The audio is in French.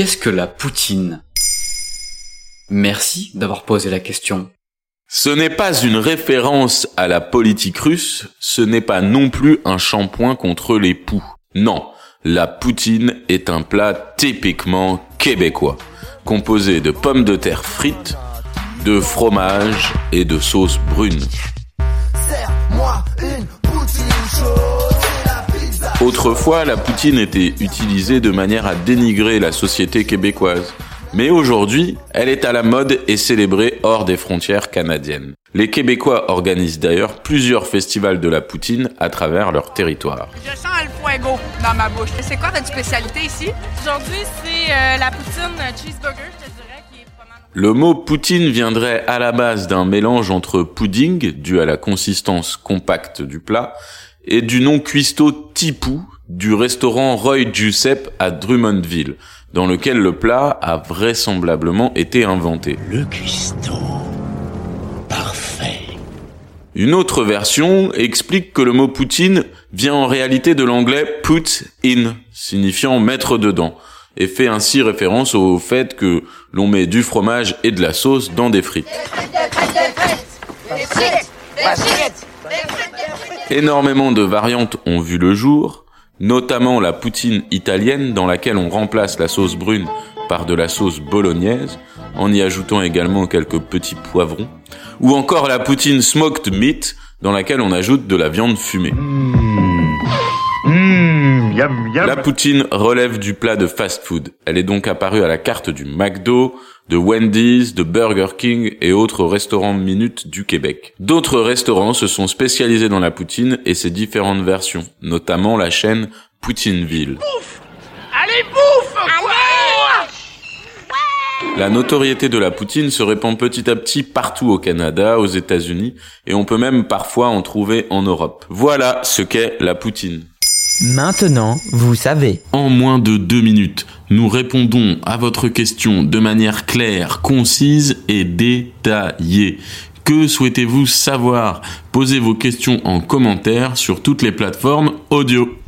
Qu'est-ce que la poutine? Merci d'avoir posé la question. Ce n'est pas une référence à la politique russe, ce n'est pas non plus un shampoing contre les poux. Non, la poutine est un plat typiquement québécois, composé de pommes de terre frites, de fromage et de sauce brune. Autrefois, la poutine était utilisée de manière à dénigrer la société québécoise. Mais aujourd'hui, elle est à la mode et célébrée hors des frontières canadiennes. Les Québécois organisent d'ailleurs plusieurs festivals de la poutine à travers leur territoire. Je sens le fuego dans ma bouche. C'est quoi votre spécialité ici? Aujourd'hui, c'est euh, la poutine cheeseburger, je te dirais, qui est pas mal. Le mot poutine viendrait à la base d'un mélange entre pudding, dû à la consistance compacte du plat, et du nom cuistot tipou du restaurant Roy Giuseppe à Drummondville, dans lequel le plat a vraisemblablement été inventé. Le cuistot. Parfait. Une autre version explique que le mot poutine vient en réalité de l'anglais put in, signifiant mettre dedans, et fait ainsi référence au fait que l'on met du fromage et de la sauce dans des frites. Énormément de variantes ont vu le jour, notamment la poutine italienne dans laquelle on remplace la sauce brune par de la sauce bolognaise, en y ajoutant également quelques petits poivrons, ou encore la poutine smoked meat dans laquelle on ajoute de la viande fumée. La poutine relève du plat de fast-food. Elle est donc apparue à la carte du McDo, de Wendy's, de Burger King et autres restaurants minutes du Québec. D'autres restaurants se sont spécialisés dans la poutine et ses différentes versions, notamment la chaîne Poutineville. Allez, bouffe! La notoriété de la poutine se répand petit à petit partout au Canada, aux États-Unis, et on peut même parfois en trouver en Europe. Voilà ce qu'est la poutine. Maintenant, vous savez. En moins de deux minutes, nous répondons à votre question de manière claire, concise et détaillée. Que souhaitez-vous savoir? Posez vos questions en commentaire sur toutes les plateformes audio.